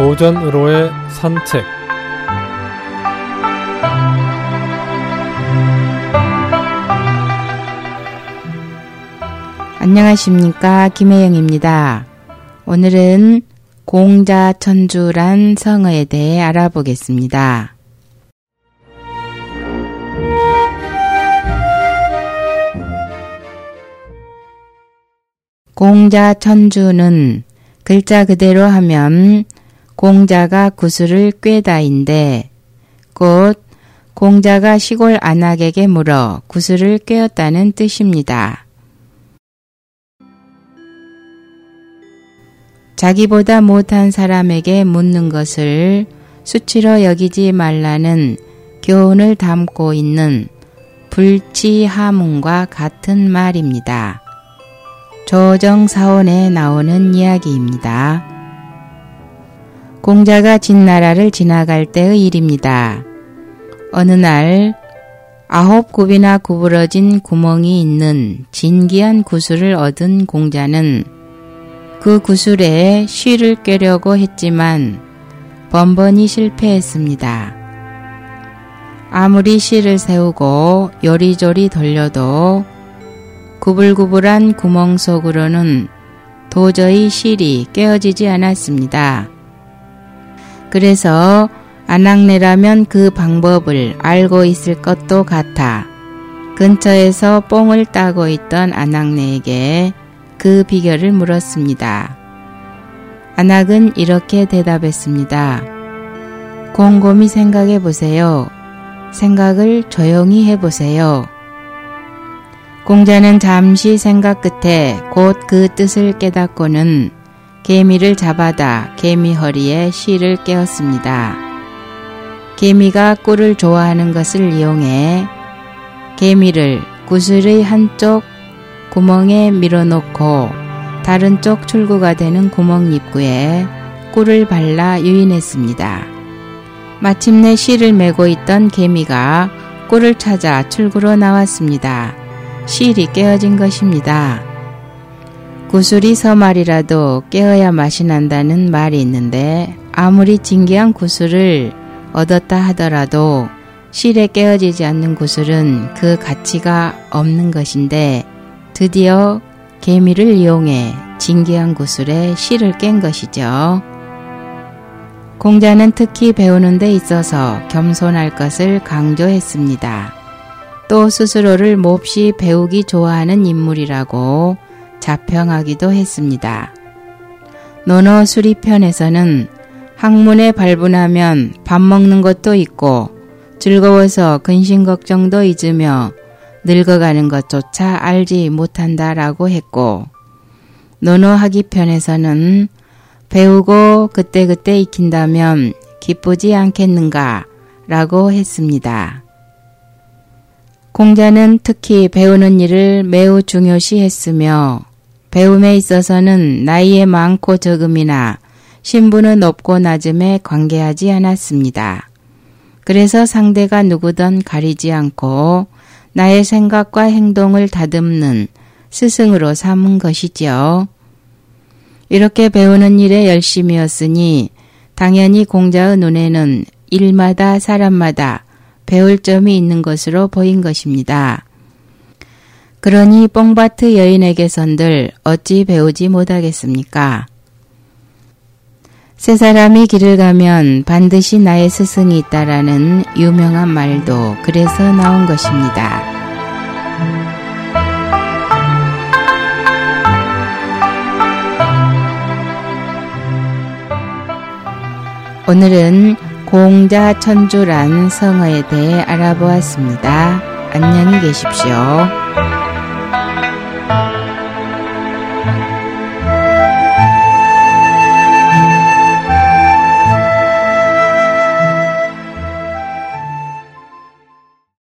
오전으로의 산책 안녕하십니까 김혜영입니다. 오늘은 공자천주란 성어에 대해 알아보겠습니다. 공자천주는 글자 그대로 하면 공자가 구슬을 꿰다인데 곧 공자가 시골 안악에게 물어 구슬을 꿰었다는 뜻입니다. 자기보다 못한 사람에게 묻는 것을 수치로 여기지 말라는 교훈을 담고 있는 불치하문과 같은 말입니다. 조정사원에 나오는 이야기입니다. 공자가 진 나라를 지나갈 때의 일입니다. 어느 날 아홉 굽이나 구부러진 구멍이 있는 진기한 구슬을 얻은 공자는 그 구슬에 쉬를 꿰려고 했지만 번번이 실패했습니다. 아무리 실을 세우고 요리조리 돌려도 구불구불한 구멍 속으로는 도저히 실이 깨어지지 않았습니다. 그래서 안악내라면 그 방법을 알고 있을 것도 같아 근처에서 뽕을 따고 있던 안악내에게 그 비결을 물었습니다. 안악은 이렇게 대답했습니다. 곰곰이 생각해 보세요. 생각을 조용히 해 보세요. 공자는 잠시 생각 끝에 곧 그 뜻을 깨닫고는 개미를 잡아다 개미 허리에 실을 깨었습니다. 개미가 꿀을 좋아하는 것을 이용해 개미를 구슬의 한쪽 구멍에 밀어놓고 다른 쪽 출구가 되는 구멍 입구에 꿀을 발라 유인했습니다. 마침내 실을 메고 있던 개미가 꿀을 찾아 출구로 나왔습니다. 실이 깨어진 것입니다. 구슬이 서말이라도 깨어야 맛이 난다는 말이 있는데 아무리 진기한 구슬을 얻었다 하더라도 실에 깨어지지 않는 구슬은 그 가치가 없는 것인데 드디어 개미를 이용해 진기한 구슬에 실을 깬 것이죠. 공자는 특히 배우는 데 있어서 겸손할 것을 강조했습니다. 또 스스로를 몹시 배우기 좋아하는 인물이라고 자평하기도 했습니다. 논어 수리편에서는 학문에 발분하면 밥 먹는 것도 있고 즐거워서 근심 걱정도 잊으며 늙어가는 것조차 알지 못한다라고 했고 논어하기 편에서는 배우고 그때그때 익힌다면 기쁘지 않겠는가 라고 했습니다. 공자는 특히 배우는 일을 매우 중요시 했으며 배움에 있어서는 나이에 많고 적음이나 신분은 높고 낮음에 관계하지 않았습니다. 그래서 상대가 누구든 가리지 않고 나의 생각과 행동을 다듬는 스승으로 삼은 것이지요. 이렇게 배우는 일에 열심이었으니 당연히 공자의 눈에는 일마다 사람마다 배울 점이 있는 것으로 보인 것입니다. 그러니 뽕바트 여인에게선들 어찌 배우지 못하겠습니까? 세 사람이 길을 가면 반드시 나의 스승이 있다라는 유명한 말도 그래서 나온 것입니다. 오늘은 공자천주란 성어에 대해 알아보았습니다. 안녕히 계십시오.